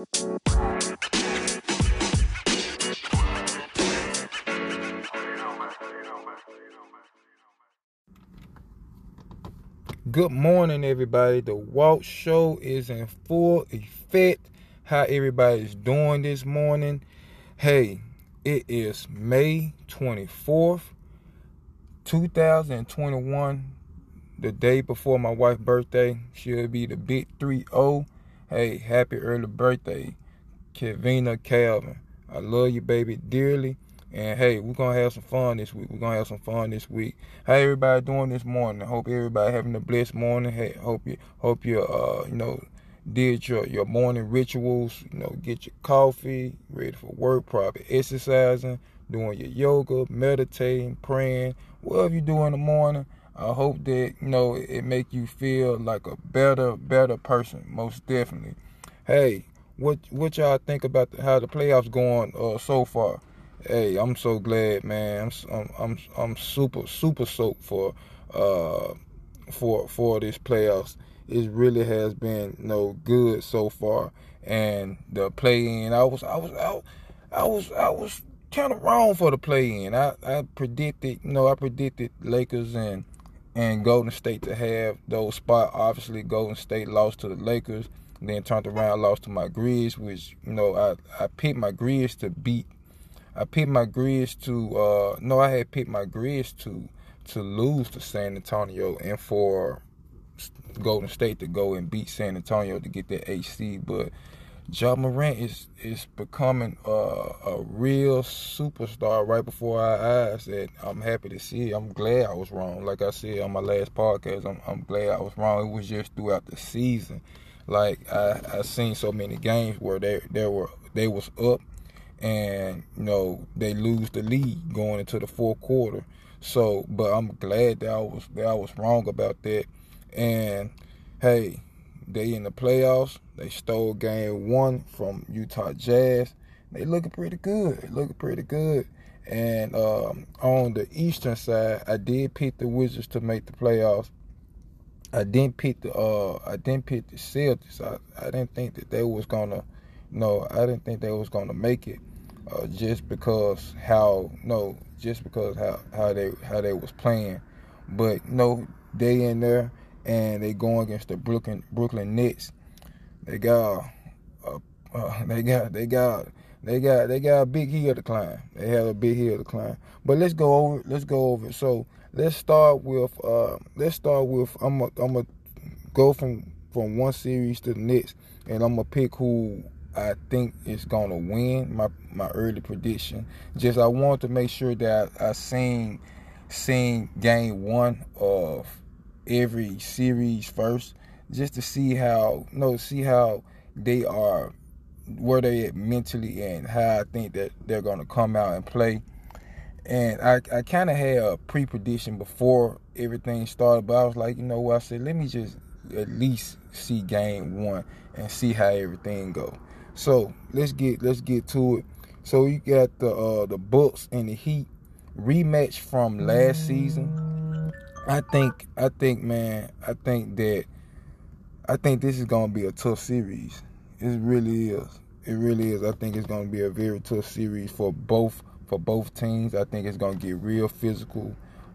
Good morning, everybody. The Walk Show is in full effect. How everybody's doing this morning? Hey, it is May 24th, 2021, the day before my wife's birthday. She'll be the big 3 0. Hey, happy early birthday, Kevina Calvin. I love you, baby, dearly. And hey, we're gonna have some fun this week. We're gonna have some fun this week. How everybody doing this morning? I hope everybody having a blessed morning. Hey, hope you hope you uh you know did your your morning rituals. You know, get your coffee, ready for work, probably exercising, doing your yoga, meditating, praying, whatever you do in the morning. I hope that you know it make you feel like a better better person. Most definitely. Hey, what what y'all think about the, how the playoffs going uh, so far? hey, I'm so glad, man. I'm I'm I'm, super super soaked for uh for for this playoffs. It really has been you no know, good so far, and the play in. I was I was out. I was I was kind of wrong for the play in. I I predicted you know I predicted Lakers and and Golden State to have those spots. Obviously, Golden State lost to the Lakers, then turned around lost to my Grizz, which you know I I picked my Grizz to beat I picked my Grizz to uh no, I had picked my Grizz to to lose to San Antonio and for Golden State to go and beat San Antonio to get that HC, but Ja Morant is is becoming a, a real superstar right before our eyes, and I'm happy to see. I'm glad I was wrong. Like I said on my last podcast, I'm I'm glad I was wrong. It was just throughout the season. Like I I seen so many games where they they were they was up and you know they lose the lead going into the fourth quarter. So, but I'm glad that I was that I was wrong about that. And hey, they in the playoffs. They stole game one from Utah Jazz. They looking pretty good. Looking pretty good. And um, on the eastern side, I did pick the Wizards to make the playoffs. I didn't pick the uh, I didn't pick the Celtics. I, I didn't think that they was gonna no, I didn't think they was gonna make it uh, just because how no, just because how how they how they was playing, but no, they in there and they going against the Brooklyn Brooklyn Nets. They got uh, uh, they got they got they got they got a big hill to climb. They have a big hill to climb. But let's go over let's go over. So let's start with uh let's start with I'm a, I'm gonna go from from one series to the next and I'm gonna pick who I think is gonna win. My my early prediction. Just I want to make sure that I, I seen seen game one of every series first, just to see how no see how they are, where they at mentally, and how I think that they're gonna come out and play. And I, I kind of had a pre prediction before everything started, but I was like, you know what? I said, let me just at least see game one and see how everything go. So let's get let's get to it. So you got the uh, the Bucks and the Heat rematch from last season. I think I think man, I think that I think this is gonna be a tough series. It really is. It really is. I think it's gonna be a very tough series for both for both teams. I think it's gonna get real physical.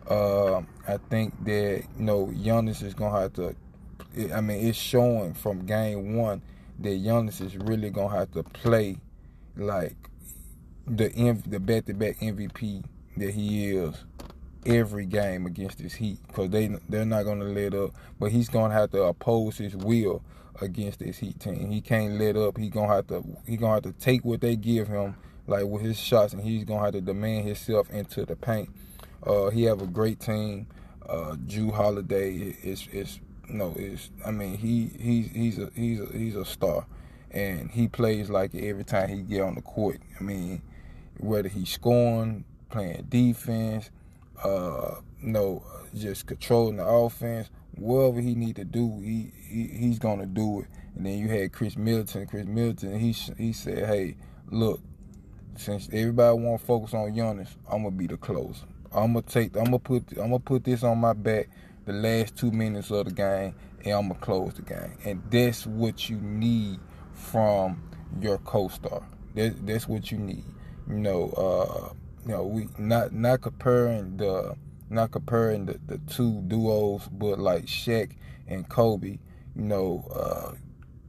Uh, I think that you know Giannis is gonna have to. I mean, it's showing from game one that Giannis is really gonna have to play like the the back to back MVP that he is every game against this Heat because they they're not gonna let up. But he's gonna have to oppose his will against this Heat team. He can't let up. He gonna have to he gonna have to take what they give him like with his shots, and he's gonna have to demand himself into the paint. Uh, he have a great team. Uh, Jrue Holiday is is no, it's I mean he he's he's a he's a he's a star, and he plays like every time he get on the court. I mean, whether he's scoring, playing defense, uh, you know, just controlling the offense, whatever he need to do, he, he he's gonna do it. And then you had Khris Middleton. Khris Middleton, he he said, hey, look, since everybody want to focus on Giannis, I'm gonna be the closer. I'm gonna take, I'm gonna put, I'm gonna put this on my back the last two minutes of the game, and I'm gonna close the game. And that's what you need from your co-star. That, that's what you need. You know, uh, you know, we not not comparing the not comparing the, the two duos, but like Shaq and Kobe. You know, uh,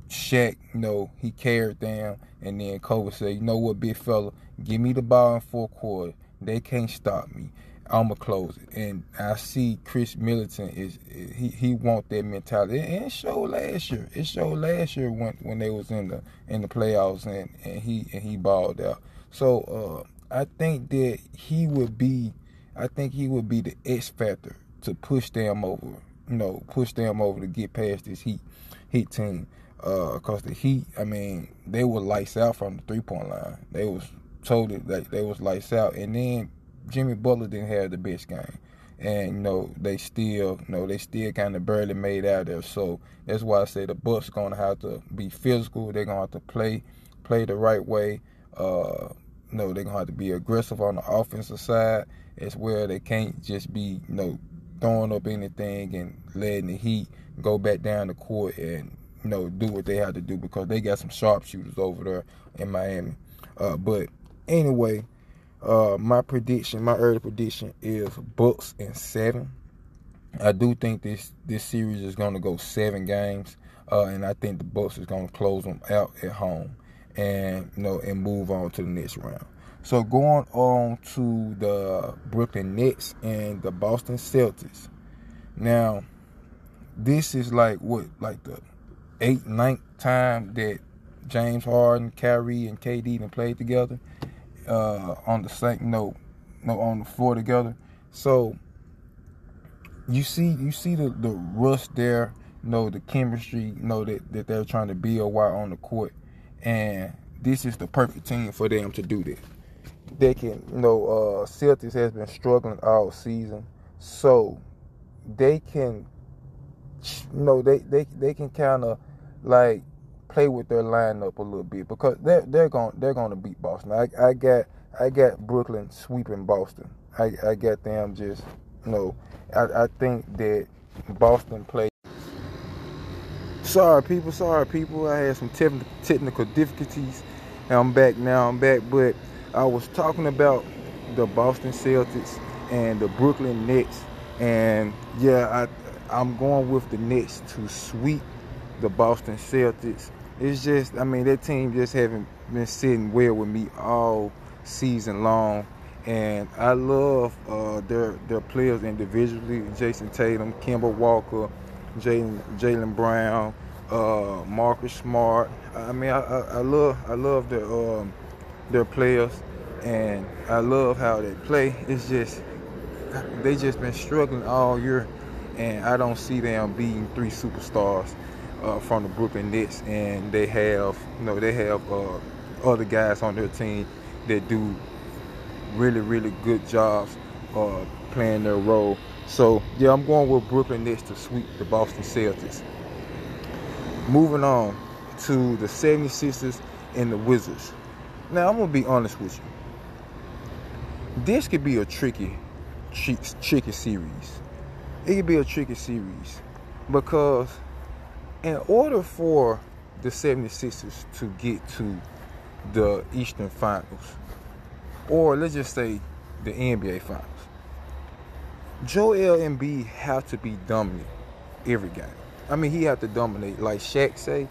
Shaq, you know, he carried them, and then Kobe said, "You know what, big fella, give me the ball in four quarters. They can't stop me. I'ma close it." And I see Khris Middleton is he he want that mentality, and it showed last year. It showed last year when when they was in the in the playoffs, and and he and he balled out. So uh, I think that he would be, I think he would be the X factor to push them over. You know, push them over to get past this Heat Heat team. Uh, cause the Heat, I mean, they were lights out from the three point line. They was totally like they was lights out, and then Jimmy Butler didn't have the best game, and you know they still, you know, they still kind of barely made out there. So that's why I say the Bucks gonna have to be physical. They're gonna have to play, play the right way. Uh, you know, they're gonna have to be aggressive on the offensive side as well. They can't just be, you know, throwing up anything and letting the Heat go back down the court and you know, do what they have to do because they got some sharpshooters over there in Miami. Uh, but anyway, uh, my prediction, my early prediction is Bucks in seven. I do think this this series is going to go seven games, uh, and I think the Bucks is going to close them out at home, and you know, and move on to the next round. So going on to the Brooklyn Nets and the Boston Celtics. Now, this is like what like the eighth, ninth time that James Harden, Kyrie, and KD even played together uh, on the same no, no on the floor together. So you see, you see the the rust there, you know the chemistry, you know that that they're trying to build while on the court, and this is the perfect team for them to do this. They can, you know, uh, Celtics has been struggling all season, so they can, you know, they they they can kind of like play with their lineup a little bit because they're they're going they're going to beat Boston. I I got I got Brooklyn sweeping Boston. I I got them just you know I I think that Boston play. Sorry people, sorry people. I had some technical difficulties. And I'm back now. I'm back, but I was talking about the Boston Celtics and the Brooklyn Nets, and yeah, I I'm going with the Nets to sweep the Boston Celtics. It's just, I mean, that team just haven't been sitting well with me all season long. And I love uh, their their players individually: Jayson Tatum, Kemba Walker, Jaylen Brown, uh, Marcus Smart. I mean, I, I, I love I love their um, their players, and I love how they play. It's just they just been struggling all year, and I don't see them beating three superstars uh, from the Brooklyn Nets, and they have you know they have uh, other guys on their team that do really really good jobs uh, playing their role. So yeah, I'm going with Brooklyn Nets to sweep the Boston Celtics. Moving on to the 76ers and the Wizards. Now I'm gonna be honest with you. This could be a tricky, tricky series. It could be a tricky series because in order for the 76ers to get to the Eastern Finals, or let's just say the NBA Finals, Joel Embiid have to be dominant every game. I mean, he had to dominate, like Shaq say,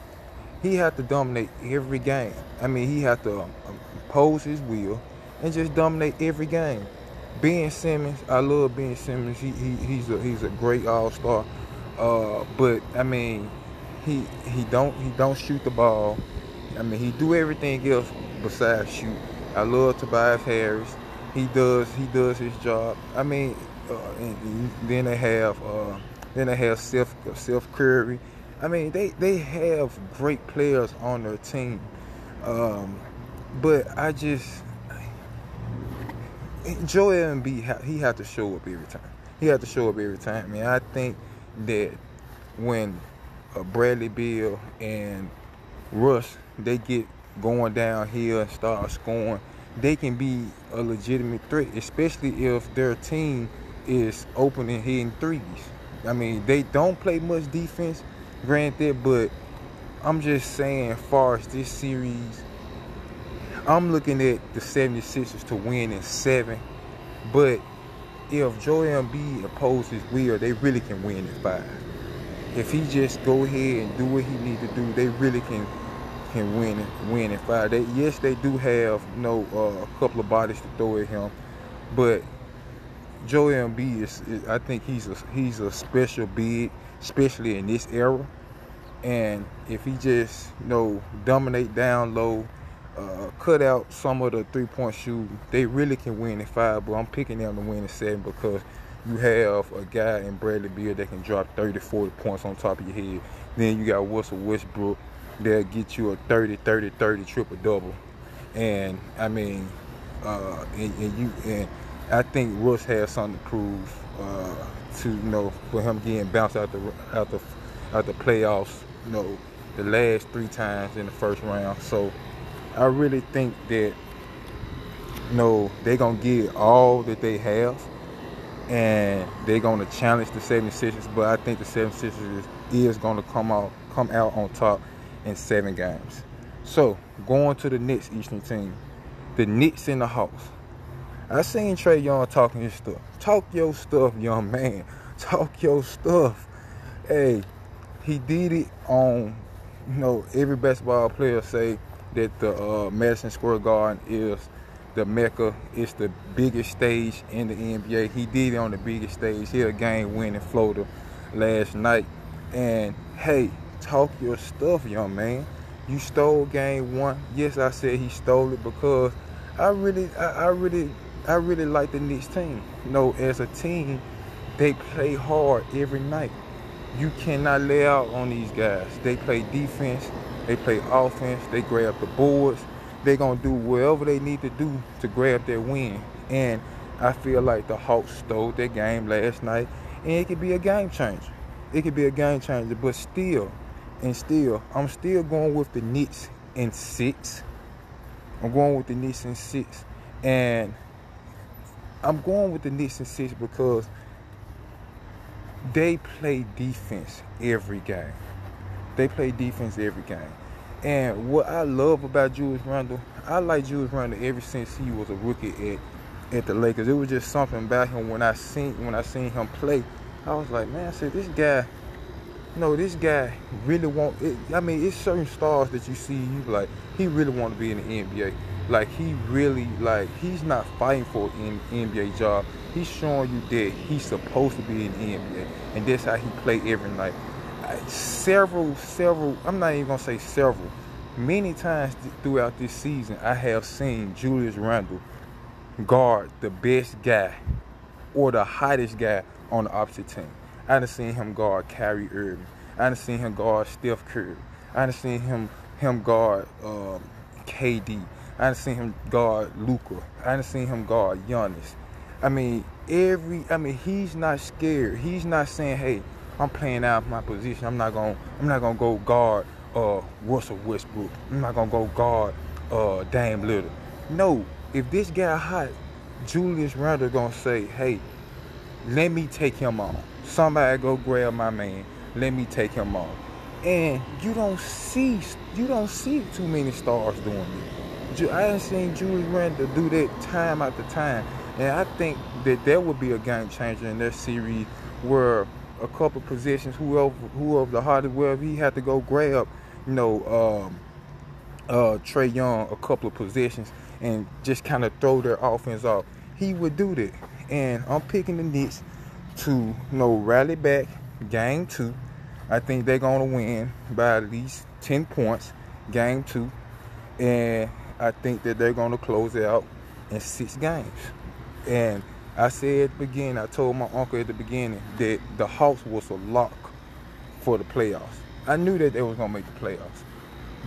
he had to dominate every game. I mean, he had to um, impose his will and just dominate every game. Ben Simmons, I love Ben Simmons. He, he he's a he's a great all star. Uh, but I mean, he he don't he don't shoot the ball. I mean, he do everything else besides shoot. I love Tobias Harris. He does he does his job. I mean, uh, and then they have uh, then they have Seth Seth Curry. I mean, they they have great players on their team. Um, but I just Joel Embiid he had to show up every time. He had to show up every time. I mean, I think that when uh, Bradley Beal and Russ, they get going downhill and start scoring, they can be a legitimate threat, especially if their team is opening hitting threes. I mean, they don't play much defense, granted, but I'm just saying, far as this series, I'm looking at the 76ers to win in seven. But if Joel Embiid opposes will, they really can win in five. If he just go ahead and do what he need to do, they really can can win win in five. They, yes, they do have you know uh, a couple of bodies to throw at him, but Joel Embiid is, is, I think he's a he's a special big, especially in this era. And if he just you know dominate down low, uh, cut out some of the three point shooting, they really can win in five. But I'm picking them to win in seven because you have a guy in Bradley Beal that can drop 30, 40 points on top of your head. Then you got Russell Westbrook that'll get you a 30, 30, 30 triple double. And I mean, uh, and, and, you and I think Russ has something to prove uh, to you know for him getting bounced out the out the out the playoffs. You know, the last three times in the first round. So I really think that you know they're gonna get all that they have and they're gonna challenge the 76ers, but I think the 76ers is, is gonna come out come out on top in seven games. So going to the Knicks Eastern team, the Knicks in the house. I seen Trae Young talking his stuff. Talk your stuff, young man. Talk your stuff. Hey, he did it on, you know, every basketball player say that the uh, Madison Square Garden is the mecca. It's the biggest stage in the NBA. He did it on the biggest stage. He had a game winning floater last night. And hey, talk your stuff, young man. You stole game one. Yes, I said he stole it because I really, I, I really, I really like the Knicks team. You know, as a team, they play hard every night. You cannot lay out on these guys. They play defense, they play offense, they grab the boards. They're gonna do whatever they need to do to grab their win. And I feel like the Hawks stole their game last night, and it could be a game changer. It could be a game changer, but still, and still, I'm still going with the Knicks in six. I'm going with the Knicks in six. And I'm going with the Knicks in six because they play defense every game. They play defense every game. And what I love about Julius Randle, I like Julius Randle ever since he was a rookie at at the Lakers. It was just something about him when I seen when I seen him play. I was like, man, I said this guy no, this guy really want. It, I mean, it's certain stars that you see. You like, he really want to be in the NBA. Like, he really like. He's not fighting for an NBA job. He's showing you that he's supposed to be in NBA, and that's how he play every night. Several, several. I'm not even gonna say several. Many times th- throughout this season, I have seen Julius Randle guard the best guy or the hottest guy on the opposite team. I done seen him guard Kyrie Irving. I done seen him guard Steph Curry. I done seen him him guard um, KD. I done seen him guard Luka. I done seen him guard Giannis. I mean, every I mean, he's not scared. He's not saying, "Hey, I'm playing out my position. I'm not gonna I'm not gonna go guard uh, Russell Westbrook. I'm not gonna go guard uh, Dame Lillard." No, if this guy hot, Julius Randle gonna say, "Hey, let me take him on." Somebody go grab my man. Let me take him off. And you don't see you don't see too many stars doing it. I seen Julius Randle do that time after time. And I think that there would be a game changer in that series where a couple positions, whoever whoever the hardest wherever he had to go grab, you know, um, uh, Trae Young a couple of positions and just kind of throw their offense off. He would do that. And I'm picking the Knicks to you know rally back game two. I think they're gonna win by at least 10 points game two. And I think that they're gonna close it out in six games. And I said at the beginning, I told my uncle at the beginning that the Hawks was a lock for the playoffs. I knew that they was gonna make the playoffs.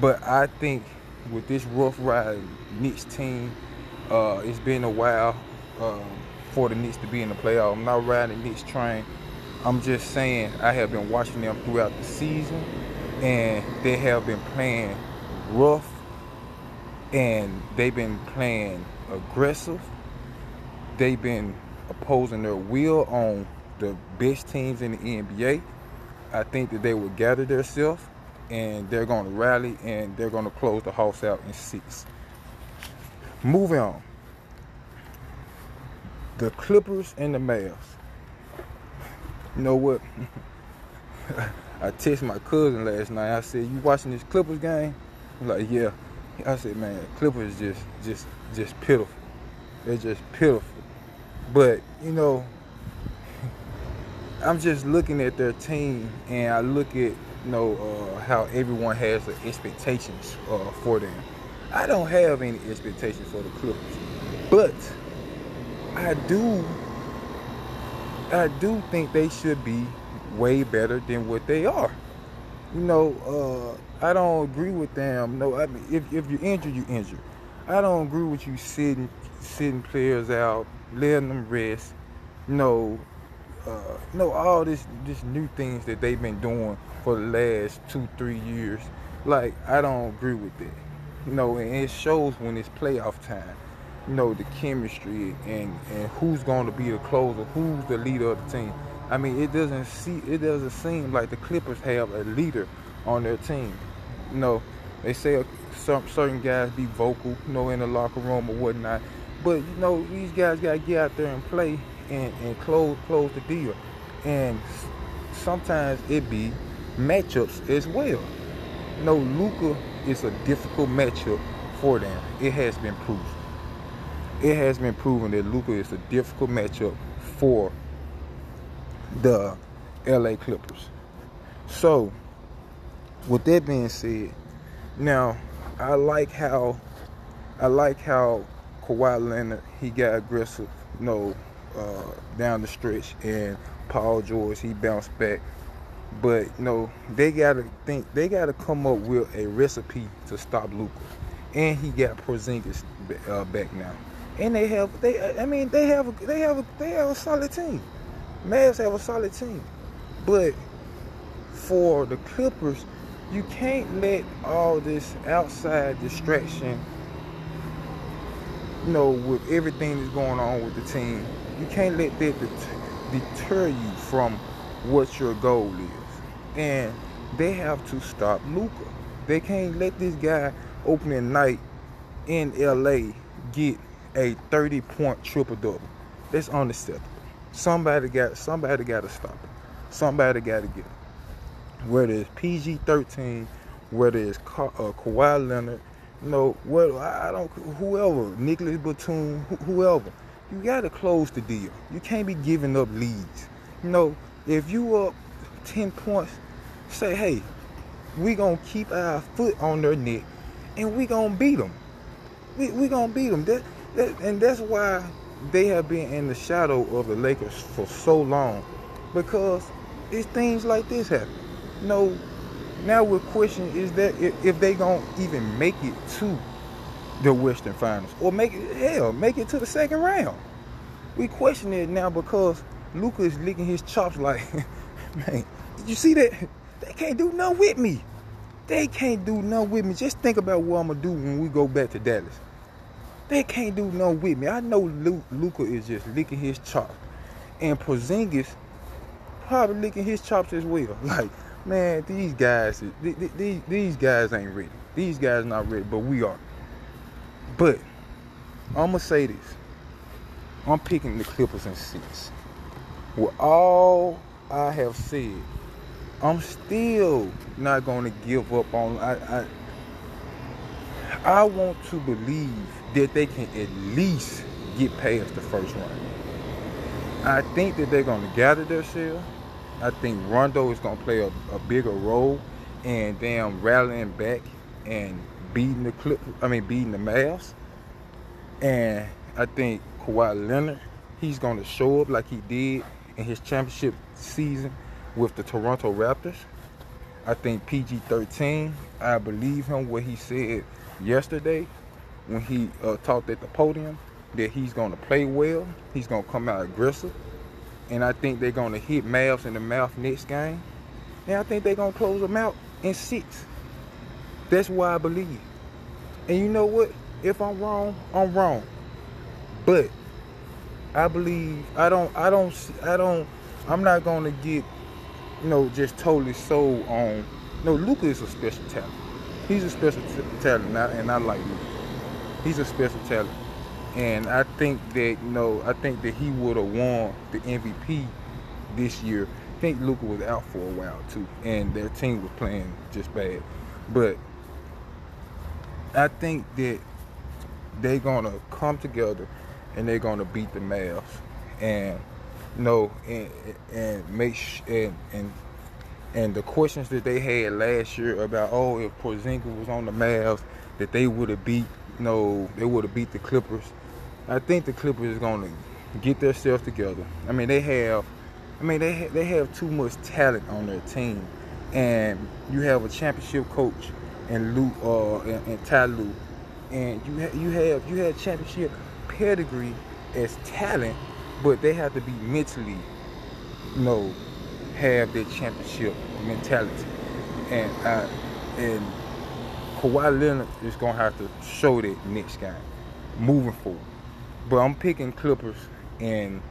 But I think with this rough ride Knicks team, uh, it's been a while. Um, for the Knicks to be in the playoffs. I'm not riding the Knicks train. I'm just saying I have been watching them throughout the season, and they have been playing rough, and they've been playing aggressive. They've been opposing their will on the best teams in the NBA. I think that they will gather themselves and they're going to rally and they're going to close the house out in six. Moving on. The Clippers and the Mavs. You know what? I texted my cousin last night. I said, "You watching this Clippers game?" He's like, "Yeah." I said, "Man, Clippers just, just, just pitiful. They're just pitiful." But you know, I'm just looking at their team, and I look at you know uh, how everyone has the expectations uh, for them. I don't have any expectations for the Clippers, but I do. I do think they should be way better than what they are. You know, uh, I don't agree with them. No, I mean, if if you're injured, you're injured. I don't agree with you sitting sitting players out, letting them rest. Know, uh, you know all this this new things that they've been doing for the last two three years. Like I don't agree with that. You know, and it shows when it's playoff time. You know the chemistry and and who's going to be the closer, who's the leader of the team. I mean, it doesn't see it doesn't seem like the Clippers have a leader on their team. You know, they say some certain guys be vocal, you know, in the locker room or whatnot. But you know, these guys gotta get out there and play and, and close close the deal. And sometimes it be matchups as well. You know, Luka is a difficult matchup for them. It has been proven. It has been proven that Luka is a difficult matchup for the LA Clippers. So, with that being said, now I like how I like how Kawhi Leonard he got aggressive, you know, uh, down the stretch, and Paul George he bounced back. But you know they gotta think they gotta come up with a recipe to stop Luka, and he got Porzingis uh, back now, and they have they I mean they have a, they have a, they have a solid team. Mavs have a solid team. But for the Clippers, you can't let all this outside distraction, you know, with everything that's going on with the team, you can't let that deter you from what your goal is. And they have to stop Luka. They can't let this guy opening night in LA get a 30 point triple double. That's unacceptable. Somebody got somebody got to stop it. Somebody got to get it. Whether it's PG thirteen, whether it's Ka- uh, Kawhi Leonard, you know, well, I don't whoever, Nicolas Batum, wh- whoever, you got to close the deal. You can't be giving up leads. You know, if you up ten points, say, hey, we gonna keep our foot on their neck, and we gonna beat them. We we gonna beat them. That, that and that's why they have been in the shadow of the Lakers for so long because it's things like this happen. You know, now we're questioning is that if, if they gonna even make it to the Western Finals or make it hell make it to the second round. We question it now because Luka is licking his chops like, man, did you see that? They can't do nothing with me. They can't do nothing with me. Just think about what I'm gonna do when we go back to Dallas. They can't do no with me. I know Luka is just licking his chops, and Porzingis probably licking his chops as well. Like, man, these guys, these these guys ain't ready. These guys not ready, but we are. But I'm gonna say this: I'm picking the Clippers in six. With all I have said, I'm still not gonna give up on. I I, I want to believe that they can at least get past the first round. I think that they're going to gather their themselves. I think Rondo is going to play a, a bigger role in them rallying back and beating the clip. I mean, beating the Mavs. And I think Kawhi Leonard, he's going to show up like he did in his championship season with the Toronto Raptors. I think PG-13, I believe him what he said yesterday when he uh, talked at the podium that he's going to play well. He's going to come out aggressive. And I think they're going to hit Mavs in the mouth next game. And I think they're going to close them out in six. That's why I believe. And you know what? If I'm wrong, I'm wrong. But I believe I don't I don't I don't I'm not going to get you know just totally sold on No, Luka is a special talent. He's a special t- talent, and I, and I like Luka. He's a special talent, and I think that you know, I think that he would have won the MVP this year. I think Luka was out for a while too, and their team was playing just bad. But I think that they're gonna come together and they're gonna beat the Mavs, and you know, and and make sh- and and and the questions that they had last year about oh if Porzingis was on the Mavs that they would have beat you know they would have beat the Clippers. I think the Clippers is gonna get themselves together. I mean they have, I mean they ha- they have too much talent on their team, and you have a championship coach and Lue uh and, and Ty Lue, and you ha- you have you have championship pedigree as talent, but they have to be mentally, you know, have their championship mentality, and uh, and Kawhi Leonard is gonna have to show that next game, moving forward. But I'm picking Clippers in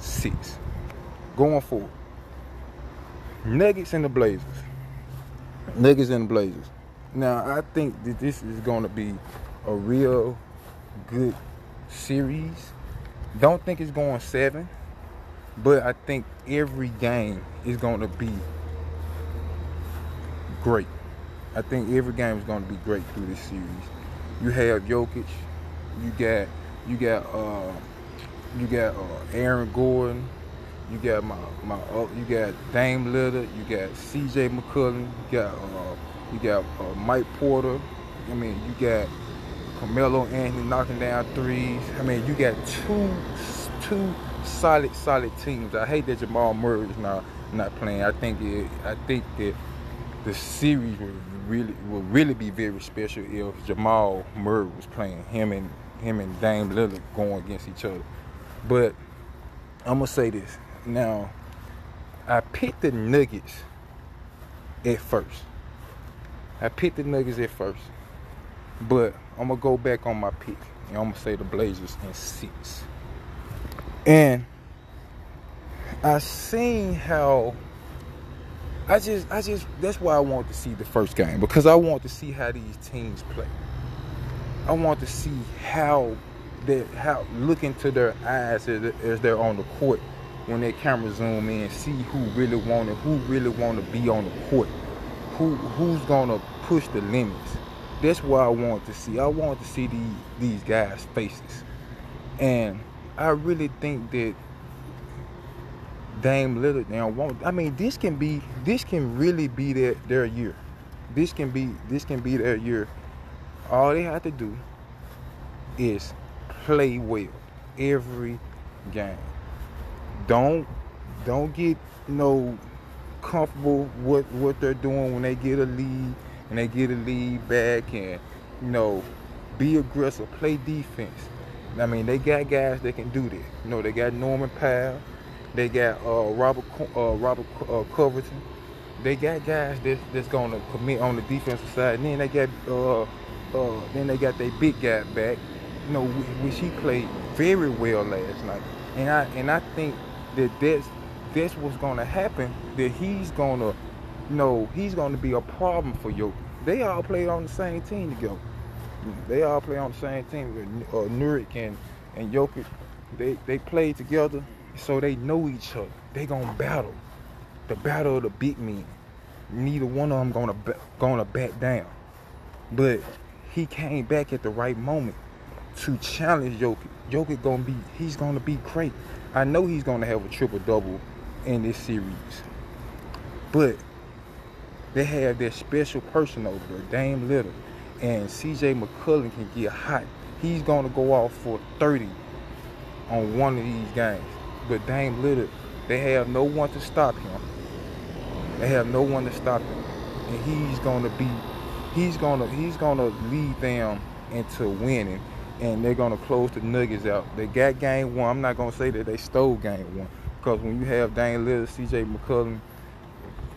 six, going forward. Nuggets and the Blazers. Nuggets and the Blazers. Now I think that this is gonna be a real good series. Don't think it's going seven, but I think every game is to be great. I think every game is going to be great through this series. You have Jokic, you got you got uh, you got uh, Aaron Gordon, you got my my uh, you got Dame Lillard, you got C.J. McCollum, you got uh, you got uh, Mike Porter. I mean, you got Carmelo Anthony knocking down threes. I mean, you got two two solid solid teams. I hate that Jamal Murray is not not playing. I think it, I think that the series would really will really be very special if Jamal Murray was playing. Him and him and Dame Lillard going against each other. But I'm gonna say this now. I picked the Nuggets at first. I picked the Nuggets at first. But I'm gonna go back on my pick and I'm gonna say the Blazers in six. And I seen how I just I just that's why I want to see the first game because I want to see how these teams play. I want to see how they how look into their eyes as, as they're on the court when they camera zoom in, see who really want it, who really want to be on the court, who who's gonna push the limits. That's what I want to see. I want to see these these guys' faces, and I really think that Dame Lillard now won't. I mean, this can be this can really be their their year. This can be this can be their year. All they have to do is play well every game. Don't don't get you know comfortable with what they're doing when they get a lead and they get a lead back and you know be aggressive, play defense. I mean, they got guys that can do that. You know, they got Norman Powell, they got uh, Robert uh, Robert uh, Covington. They got guys that, that's gonna commit on the defensive side. And then they got uh, uh, then they got their big guy back. You know, which he played very well last night. And I and I think that that's that's what's gonna happen. That he's gonna, you know, he's gonna be a problem for Jokic. They all played on the same team together. They all play on the same team. Uh, Nurkic and and Jokic, they they play together, so they know each other. They gonna battle, the battle of the big men. Neither one of them gonna gonna back down. But he came back at the right moment to challenge Jokic. Jokic gonna be he's gonna be great. I know he's gonna have a triple double in this series, but they have their special person over there, Dame Lillard and CJ McCollum can get hot. He's to go off for 30 on one of these games. But Dame Lillard, they have no one to stop him. They have no one to stop him. And he's to be he's to he's to lead them into winning and they're to close the Nuggets out. They got game 1. I'm not to say that they stole game 1 because when you have Dame Lillard, CJ McCollum,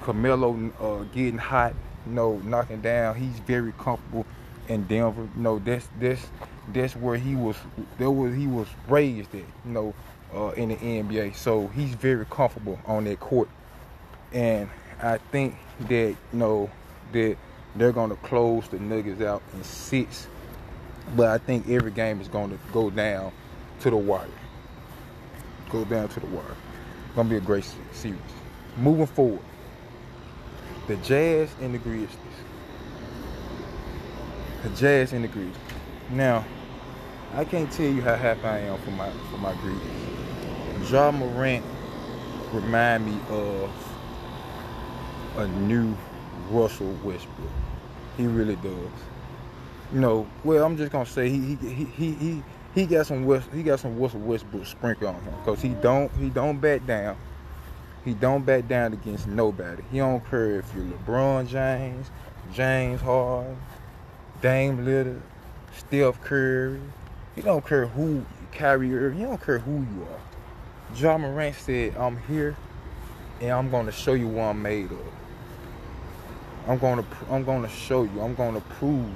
Carmelo uh, getting hot, you know, knocking down. He's very comfortable in Denver. You know, that's that's that's where he was. That was he was raised at. You know, uh, in the NBA. So he's very comfortable on that court. And I think that you know that they're gonna close the Nuggets out in six. But I think every game is gonna go down to the wire. Go down to the wire. Gonna be a great series. Moving forward, the Jazz and the Grizzlies. The Jazz and the Grizzlies. Now, I can't tell you how happy I am for my for my Grizzlies. Ja Morant remind me of a new Russell Westbrook. He really does. You know, well, I'm just gonna say he he he he he got some West he got some Russell Westbrook sprinkle on him because he don't he don't back down. He don't back down against nobody. He don't care if you're LeBron James, James Harden, Dame Lillard, Steph Curry. He don't care who Kyrie Irving. He don't care who you are. Ja Morant said, "I'm here, and I'm to show you what I'm made of. I'm to I'm to show you. I'm to prove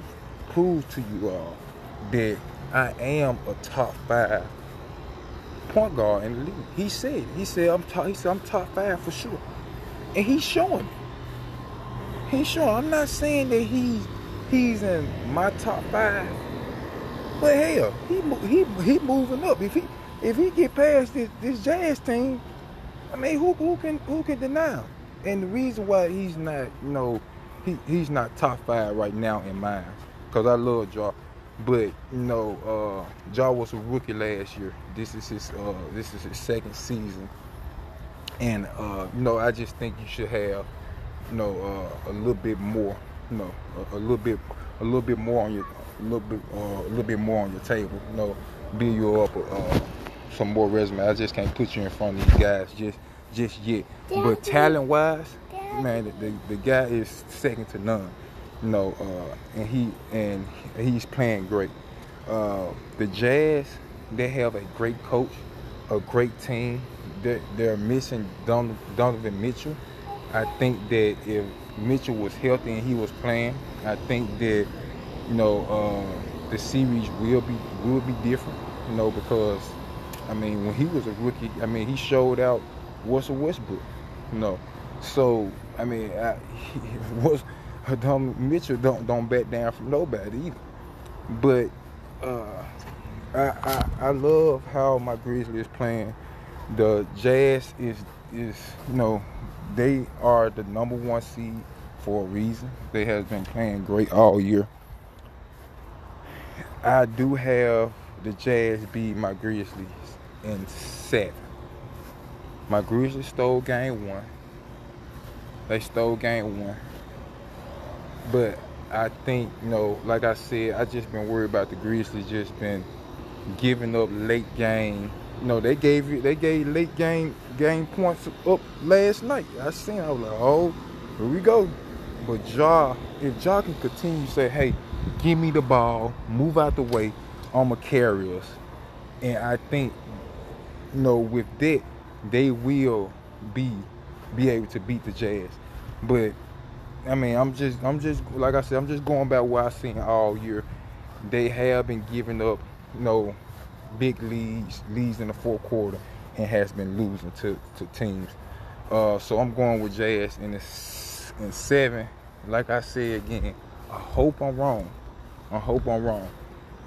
prove to you all that I am a top five point guard in the league. He said, he said, I'm top, he said, I'm top five for sure. And he's showing. He's showing. I'm not saying that he's he's in my top five, but hell, he he he moving up. If he if he get past this this Jazz team, I mean, who who can who can deny him? And the reason why he's not, you know, he he's not top five right now in mine, cause I love Ja. But you know, uh, Ja was a rookie last year. This is his uh, this is his second season, and uh, you know, I just think you should have, you know, uh, a little bit more, you know, a, a, little bit, a little bit more on your, a little bit, uh, a little bit more on your table. You know, build you up uh, some more resume. I just can't put you in front of these guys just just yet. But talent wise, man, the, the, the guy is second to none you know, uh, and he and he's playing great. Uh, the Jazz, they have a great coach, a great team. They're, they're missing Don, Donovan Mitchell. I think that if Mitchell was healthy and he was playing, I think that you know uh, the series will be will be different. You know because I mean when he was a rookie, I mean he showed out Russell Westbrook. You know, so I mean I, he was Don Mitchell don't don't back down from nobody either. But uh, I, I I love how my Grizzlies playing. The Jazz is is you know they are the number one seed for a reason. They have been playing great all year. I do have the Jazz beat my Grizzlies in seven. My Grizzlies stole game one. They stole game one. But I think, you know, like I said, I just been worried about the Grizzlies just been giving up late game. You know, they gave you they gave late game game points up last night. I seen I was like, oh, here we go. But Ja, if Ja can continue to say, hey, give me the ball, move out the way, I'ma carry us. And I think, you know, with that, they will be be able to beat the Jazz. But I mean, I'm just, I'm just, like I said, I'm just going back what I've seen all year. They have been giving up, you know, big leads, leads in the fourth quarter, and has been losing to, to teams. Uh, so I'm going with Jazz in the, in seven. Like I said again, I hope I'm wrong. I hope I'm wrong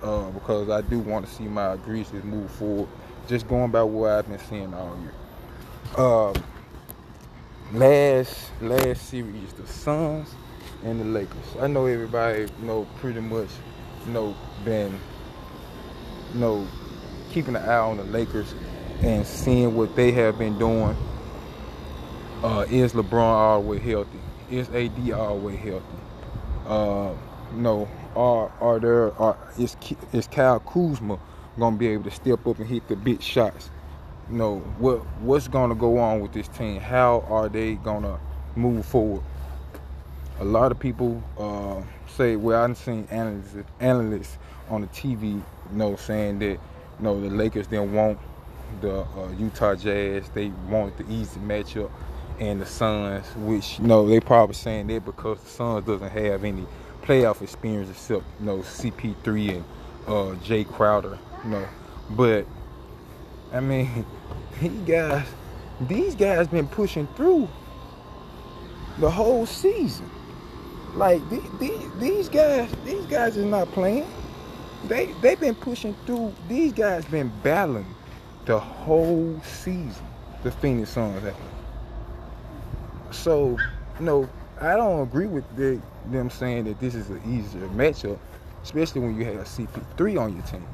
uh, because I do want to see my Grizzlies move forward. Just going by what I've been seeing all year. Uh, last last series, the Suns and the Lakers. I know everybody you know pretty much you know been you know keeping an eye on the Lakers and seeing what they have been doing. Uh, is LeBron way healthy? Is AD way healthy? Uh, you know, are are there are is is Kyle Kuzma gonna be able to step up and hit the big shots? you know what what's to go on with this team? How are they to move forward? A lot of people uh, say well i've seen analysts analysts on the tv you know saying that you know the lakers didn't want the uh, utah jazz. They wanted the easy matchup and the suns which you know they probably saying that because the suns doesn't have any playoff experience except you know cp3 and uh, jae crowder know but I mean, these guys, these guys been pushing through. the whole season. Like these guys, these guys is not playing. They they've been pushing through. These guys been battling the whole season. The Phoenix Suns. So, no, I don't agree with the, them saying that this is an easier matchup, especially when you have a CP3 on your team.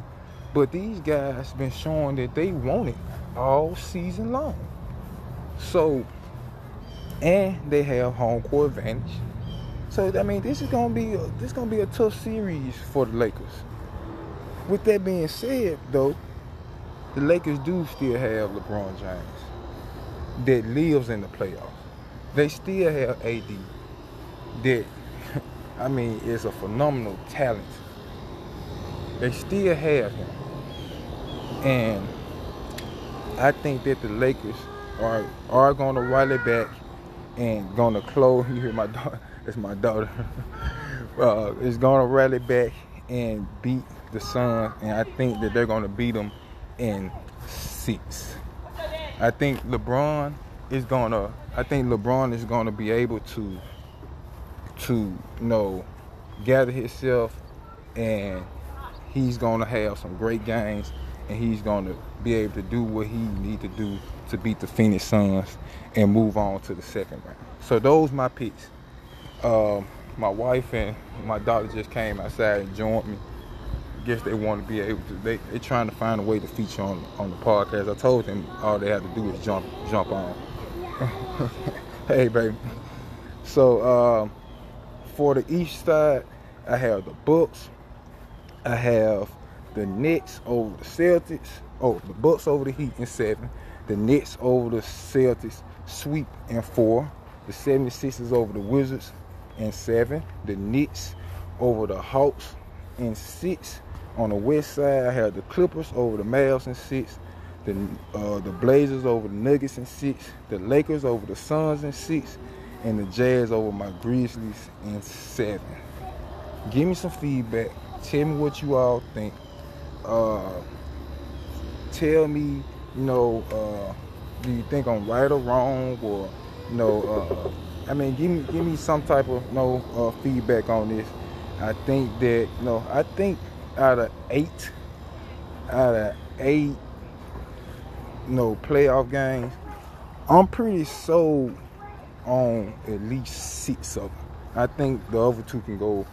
But these guys been showing that they want it all season long. So, and they have home court advantage. So I mean, this is gonna be a, this is gonna be a tough series for the Lakers. With that being said, though, the Lakers do still have LeBron James that lives in the playoffs. They still have AD that I mean is a phenomenal talent. They still have him. And I think that the Lakers are are gonna rally back and gonna close. You hear my daughter? It's my daughter. uh, is gonna rally back and beat the Suns, and I think that they're gonna beat them in six. I think LeBron is gonna. I think LeBron is gonna be able to to you know gather himself and he's gonna have some great games and he's gonna be able to do what he need to do to beat the Phoenix Suns and move on to the second round. So those my picks. Um, my wife and my daughter just came outside and joined me. Guess they want to be able to. They they trying to find a way to feature on on the podcast. I told them all they had to do is jump jump on. hey baby. So um, for the east side, I have the Bucks. I have the Nets over the Celtics. Oh, the Bucks over the Heat in seven. The Nets over the Celtics sweep in four. The 76ers over the Wizards in seven. The Knicks over the Hawks in six. On the west side, I have the Clippers over the Mavs in six. The uh, the Blazers over the Nuggets in six. The Lakers over the Suns in six. And the Jazz over my Grizzlies in seven. Give me some feedback. Tell me what you all think. Uh, tell me, you know, uh, do you think I'm right or wrong, or you know, uh, I mean, give me give me some type of you know, uh, feedback on this. I think that you know, I think out of eight, out of eight, you know, playoff games, I'm pretty sold on at least six of them. I think the other two can go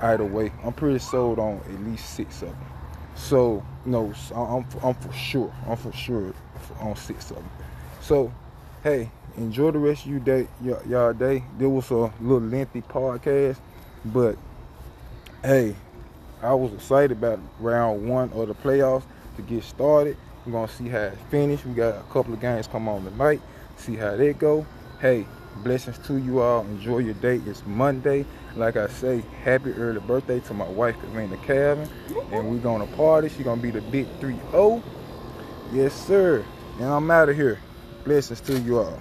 either way. I'm pretty sold on at least six of them. So, no, I'm, I'm for sure. I'm for sure on six of them. So, hey, enjoy the rest of your day, y'all day. There was a little lengthy podcast, but hey, I was excited about round one of the playoffs to get started. We're gonna see how it finished. We got a couple of games come on tonight. See how they go. Hey, blessings to you all. Enjoy your day. It's Monday. Like I say, happy early birthday to my wife, Karina Calvin. And we're gonna party. She's gonna be the big 3-0. Yes, sir. And I'm out of here. Blessings to you all.